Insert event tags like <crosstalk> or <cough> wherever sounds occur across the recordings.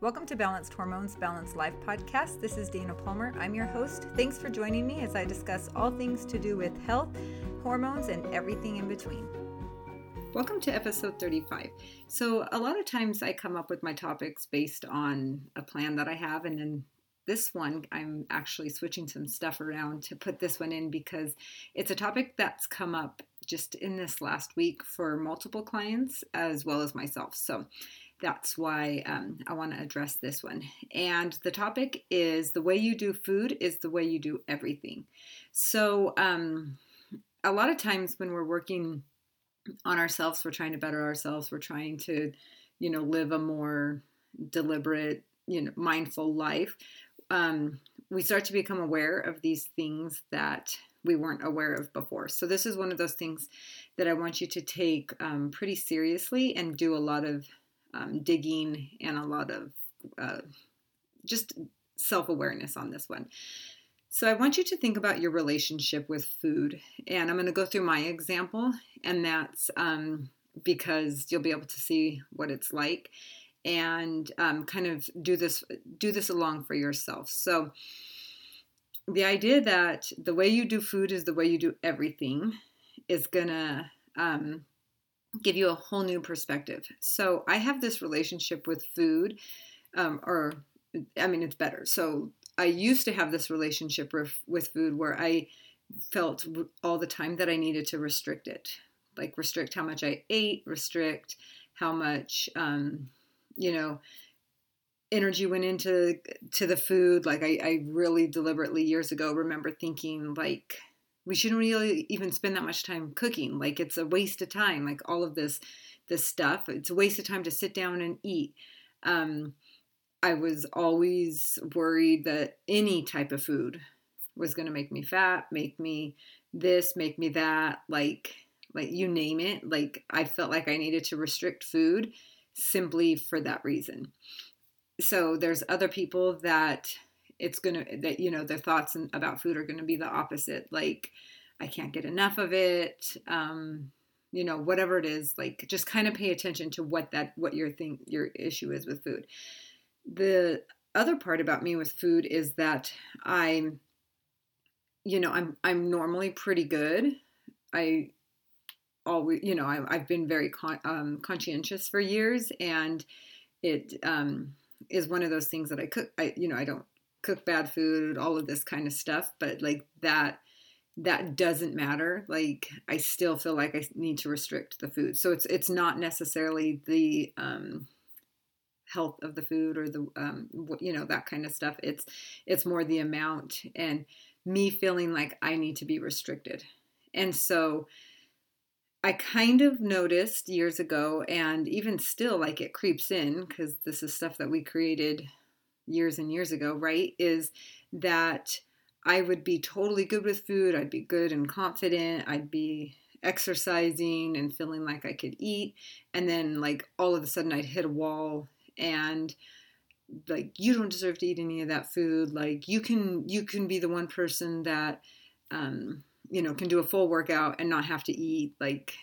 Welcome to Balanced Hormones, Balanced Life podcast. This is Dana Palmer. I'm your host. Thanks for joining me as I discuss all things to do with health, hormones, and everything in between. Welcome to episode 35. So, a lot of times I come up with my topics based on a plan that I have, and then this one I'm actually switching some stuff around to put this one in because it's a topic that's come up just in this last week for multiple clients as well as myself. So, that's why um, I want to address this one. And the topic is the way you do food is the way you do everything. So, um, a lot of times when we're working on ourselves, we're trying to better ourselves, we're trying to, you know, live a more deliberate, you know, mindful life. Um, we start to become aware of these things that we weren't aware of before. So, this is one of those things that I want you to take um, pretty seriously and do a lot of um, digging and a lot of uh, just self awareness on this one. So, I want you to think about your relationship with food. And I'm going to go through my example, and that's um, because you'll be able to see what it's like and um, kind of do this do this along for yourself so the idea that the way you do food is the way you do everything is gonna um, give you a whole new perspective. So I have this relationship with food, um, or I mean, it's better. So I used to have this relationship with, food where I felt all the time that I needed to restrict it, like restrict how much I ate, restrict how much, um, you know, energy went into to the food. Like I, I really deliberately years ago remember thinking like we shouldn't really even spend that much time cooking. Like it's a waste of time like all of this this stuff. It's a waste of time to sit down and eat. Um, i was always worried that any type of food was going to make me fat make me this make me that like like you name it. Like i felt like i needed to restrict food simply for that reason. So there's other people that it's gonna that you know their thoughts about food are gonna be the opposite like i can't get enough of it um you know whatever it is like just kind of pay attention to what that what your thing your issue is with food. The other part about me with food is that i'm you know i'm i'm normally pretty good. I always you know I, have been very con- um, conscientious for years and it um, is one of those things that i cook i you know i don't cook bad food, all of this kind of stuff, but like that that doesn't matter. Like I still feel like I need to restrict the food. So it's it's not necessarily the um health of the food or the um you know that kind of stuff. It's it's more the amount and me feeling like I need to be restricted. And so I kind of noticed years ago, and even still, like it creeps in because this is stuff that we created years and years ago, right, is that I would be totally good with food. I'd be good and confident. I'd be exercising and feeling like I could eat. And then, like, all of a sudden, I'd hit a wall and like you don't deserve to eat any of that food like you can you can be the one person that um you know can do a full workout and not have to eat like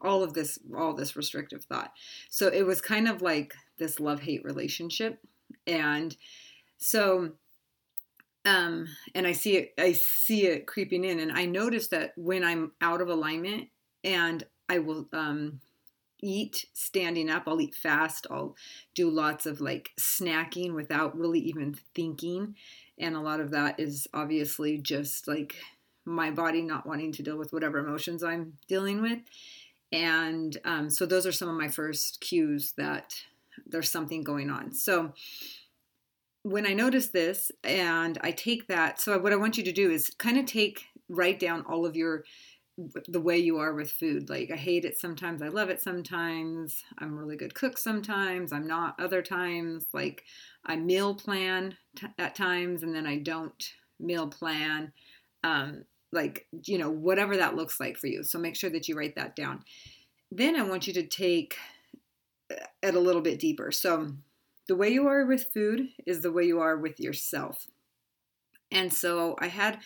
all of this all this restrictive thought so it was kind of like this love hate relationship and so um and i see it i see it creeping in and i notice that when i'm out of alignment and i will um eat standing up i'll eat fast i'll do lots of like snacking without really even thinking and a lot of that is obviously just like my body not wanting to deal with whatever emotions i'm dealing with and um, so those are some of my first cues that there's something going on. So when I notice this and I take that, so what I want you to do is kind of take, write down all of your, the way you are with food. Like I hate it sometimes, I love it sometimes, I'm really good cook sometimes, I'm not other times. Like I meal plan t- at times and then I don't meal plan. Um, like, you know, whatever that looks like for you. So make sure that you write that down. Then I want you to take a little bit deeper. So, the way you are with food is the way you are with yourself. And so, I had,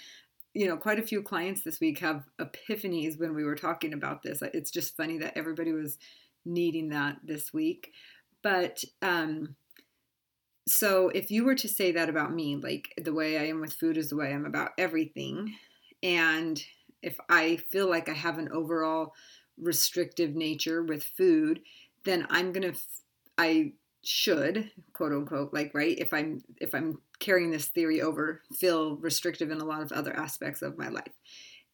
you know, quite a few clients this week have epiphanies when we were talking about this. It's just funny that everybody was needing that this week. But, um, so if you were to say that about me, like the way I am with food is the way I'm about everything, and if I feel like I have an overall restrictive nature with food, then I'm gonna, I should quote unquote like right if i'm if i'm carrying this theory over feel restrictive in a lot of other aspects of my life.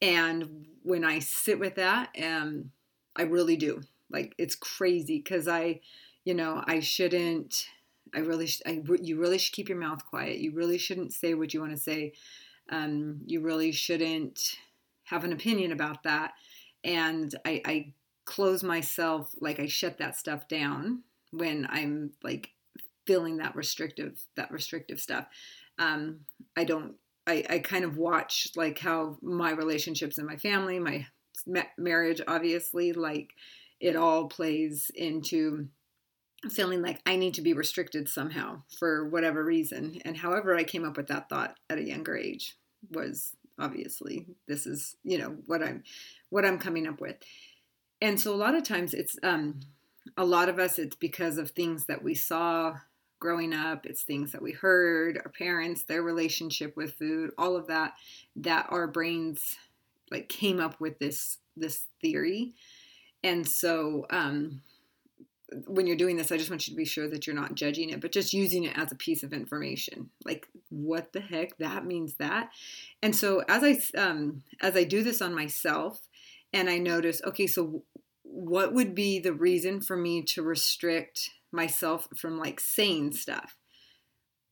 And when i sit with that um i really do. Like it's crazy because i you know i shouldn't i really sh- I, you really should keep your mouth quiet. You really shouldn't say what you want to say. Um you really shouldn't have an opinion about that. And i i close myself like i shut that stuff down when I'm like feeling that restrictive that restrictive stuff. Um, I don't. I, I kind of watch like how my relationships in my family, my ma- marriage, obviously, like it all plays into feeling like I need to be restricted somehow for whatever reason. And however I came up with that thought at a younger age was obviously this is you know what I'm what I'm coming up with. And so a lot of times it's um a lot of us, it's because of things that we saw growing up, it's things that we heard, our parents, their relationship with food, all of that, that our brains like came up with this this theory. And so um when you're doing this, I just want you to be sure that you're not judging it, but just using it as a piece of information. Like, what the heck? That means that. And so as I um, as I do this on myself, and I notice, okay, so what would be the reason for me to restrict myself from like saying stuff?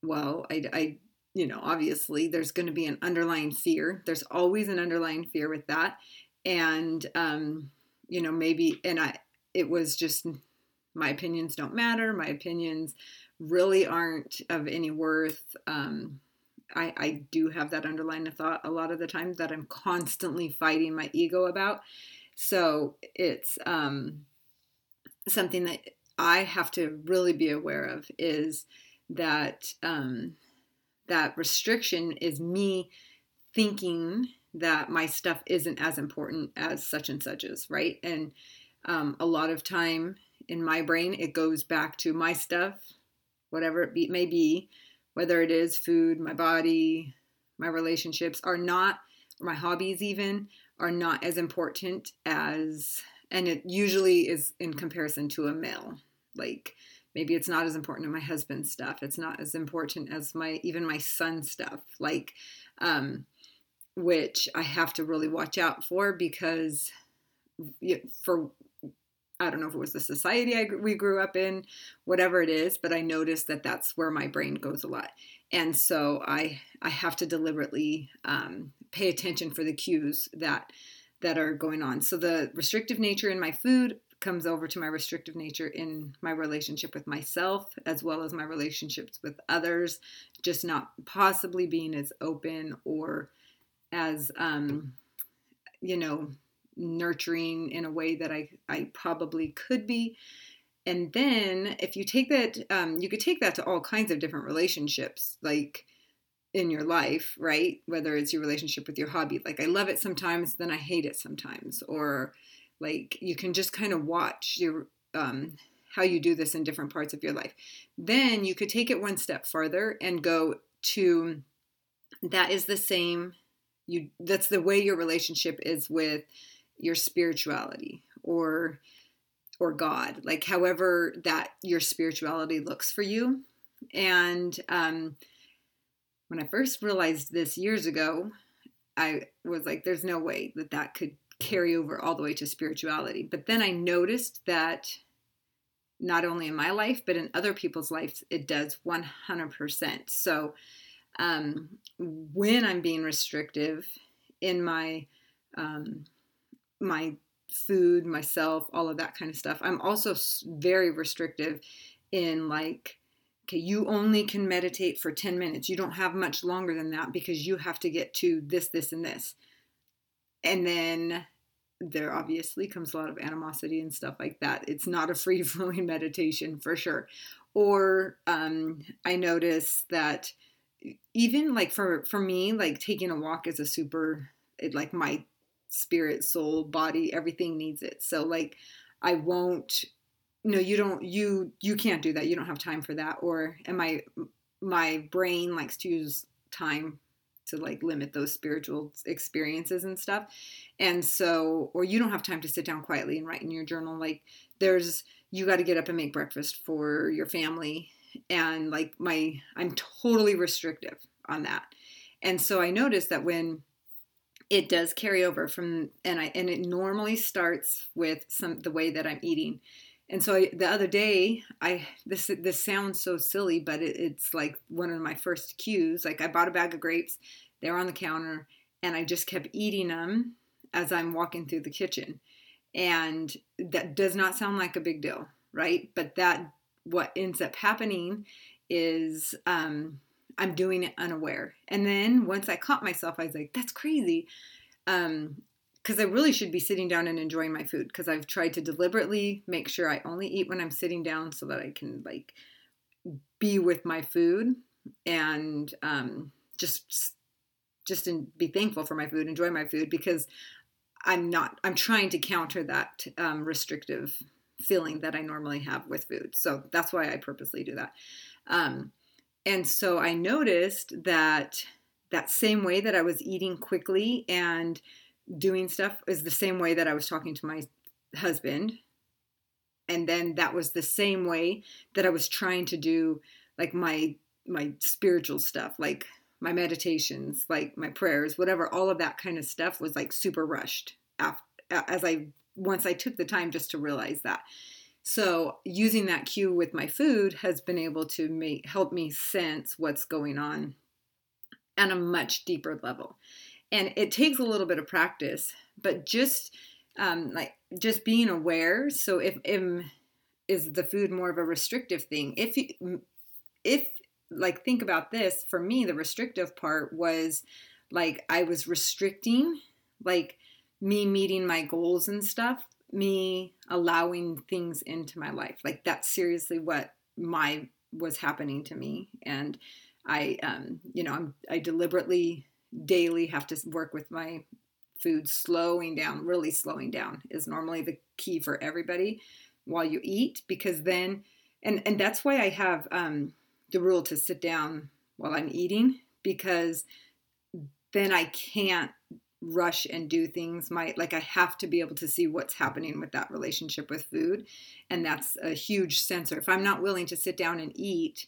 Well, I, I you know, obviously there's going to be an underlying fear. There's always an underlying fear with that. And, um, you know, maybe, and I, it was just my opinions don't matter. My opinions really aren't of any worth. Um, I, I do have that underlying thought a lot of the time that I'm constantly fighting my ego about. So it's um, something that I have to really be aware of is that um, that restriction is me thinking that my stuff isn't as important as such and such is, right? And um, a lot of time in my brain, it goes back to my stuff, whatever it be, may be, whether it is food, my body, my relationships, are not, my hobbies even, are not as important as, and it usually is in comparison to a male. Like maybe it's not as important to my husband's stuff. It's not as important as my even my son's stuff. Like, um, which I have to really watch out for because for I don't know if it was the society I, we grew up in, whatever it is, but I noticed that that's where my brain goes a lot, and so I I have to deliberately um, pay attention for the cues that that are going on. So the restrictive nature in my food comes over to my restrictive nature in my relationship with myself as well as my relationships with others, just not possibly being as open or as um, you know nurturing in a way that I, I probably could be. And then if you take that, um, you could take that to all kinds of different relationships, like in your life, right? Whether it's your relationship with your hobby. Like I love it sometimes, then I hate it sometimes. Or like you can just kind of watch your um, how you do this in different parts of your life. Then you could take it one step farther and go to that is the same you that's the way your relationship is with your spirituality or or God, like however that your spirituality looks for you. And um, when I first realized this years ago, I was like, there's no way that that could carry over all the way to spirituality. But then I noticed that not only in my life, but in other people's lives, it does 100%. So um, when I'm being restrictive in my um, my food, myself, all of that kind of stuff. I'm also very restrictive in like, okay, you only can meditate for 10 minutes. You don't have much longer than that because you have to get to this, this, and this. And then there obviously comes a lot of animosity and stuff like that. It's not a <laughs> free flowing meditation for sure. Or um, I notice that even like for for me, like taking a walk is a super it, like my spirit, soul, body, everything needs it. So like I won't no, you don't you you can't do that. You don't have time for that or am I my brain likes to use time to like limit those spiritual experiences and stuff. And so, or you don't have time to sit down quietly and write in your journal. Like, there's, you got to get up and make breakfast for your family. And like, my, I'm totally restrictive on that. And so I noticed that when it does carry over from, and I, and it normally starts with some, the way that I'm eating. And so I, the other day, I this this sounds so silly, but it, it's like one of my first cues. Like I bought a bag of grapes, they were on the counter, and I just kept eating them as I'm walking through the kitchen. And that does not sound like a big deal, right? But that what ends up happening is um, I'm doing it unaware. And then once I caught myself, I was like, "That's crazy." Um, because I really should be sitting down and enjoying my food because I've tried to deliberately make sure I only eat when I'm sitting down so that I can like be with my food and um, just just in, be thankful for my food, enjoy my food because I'm not I'm trying to counter that um, restrictive feeling that I normally have with food. So that's why I purposely do that. Um, and so I noticed that that same way that I was eating quickly and doing stuff is the same way that I was talking to my husband. And then that was the same way that I was trying to do like my my spiritual stuff, like my meditations, like my prayers, whatever, all of that kind of stuff was like super rushed after, as I once I took the time just to realize that. So using that cue with my food has been able to make help me sense what's going on at a much deeper level. And it takes a little bit of practice but just um, like just being aware so if, if is the food more of a restrictive thing? If you, if like think about this for me the restrictive part was like i was restricting like me meeting my goals and stuff me allowing things into my life. Like that's seriously what my was happening to me. And i um you know I'm, i deliberately daily have to work with my food. Slowing down really slowing down is normally the key for everybody while you eat because then and and that's why i have um, the rule to sit down while i'm eating because then i can't rush and do things my like i have to be able to see what's happening with that relationship with food and that's a huge sensor if i'm not willing to sit down and eat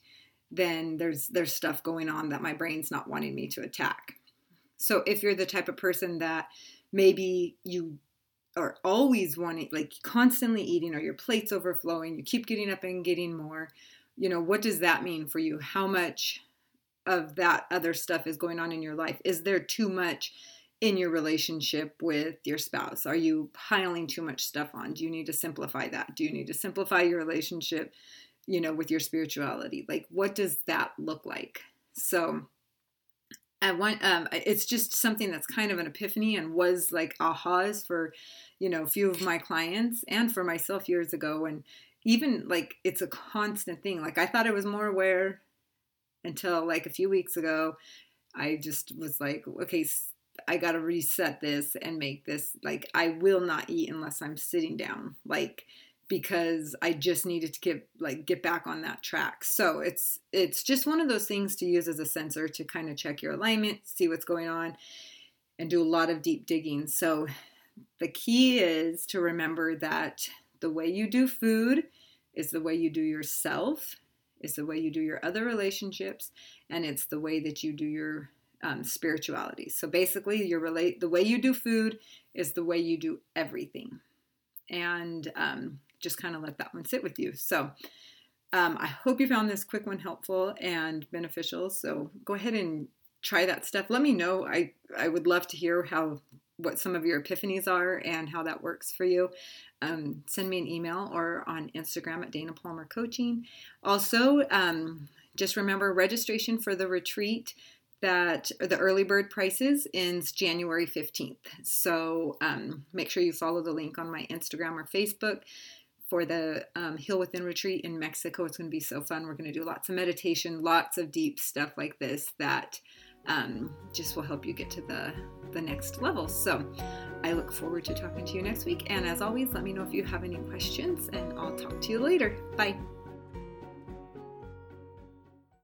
then there's there's stuff going on that my brain's not wanting me to attack so if you're the type of person that maybe you are always wanting, like constantly eating, or your plate's overflowing, you keep getting up and getting more, you know, what does that mean for you? How much of that other stuff is going on in your life? Is there too much in your relationship with your spouse? Are you piling too much stuff on? Do you need to simplify that? Do you need to simplify your relationship, you know, with your spirituality? Like, what does that look like? So, I want um, it's just something that's kind of an epiphany and was like ahas for you know a few of my clients and for myself years ago and even like it's a constant thing like i thought i was more aware until like a few weeks ago i just was like okay i gotta reset this and make this like i will not eat unless i'm sitting down like because I just needed to get like get back on that track. So it's it's just one of those things to use as a sensor to kind of check your alignment, see what's going on, and do a lot of deep digging. So the key is to remember that the way you do food is the way you do yourself, is the way you do your other relationships, and it's the way that you do your um, spirituality. So basically, your relate the way you do food is the way you do everything. And um, just kind of let that one sit with you. So um, I hope you found this quick one helpful and beneficial. So go ahead and try that stuff. Let me know. I, I would love to hear how what some of your epiphanies are and how that works for you. Um, send me an email or on Instagram at Dana Palmer Coaching. Also, um, just remember registration for the retreat that the early bird prices ends January 15th. So um, make sure you follow the link on my Instagram or Facebook for the um, Heal Within retreat in Mexico. It's going to be so fun. We're going to do lots of meditation, lots of deep stuff like this that um, just will help you get to the, the next level. So I look forward to talking to you next week. And as always, let me know if you have any questions, and I'll talk to you later. Bye.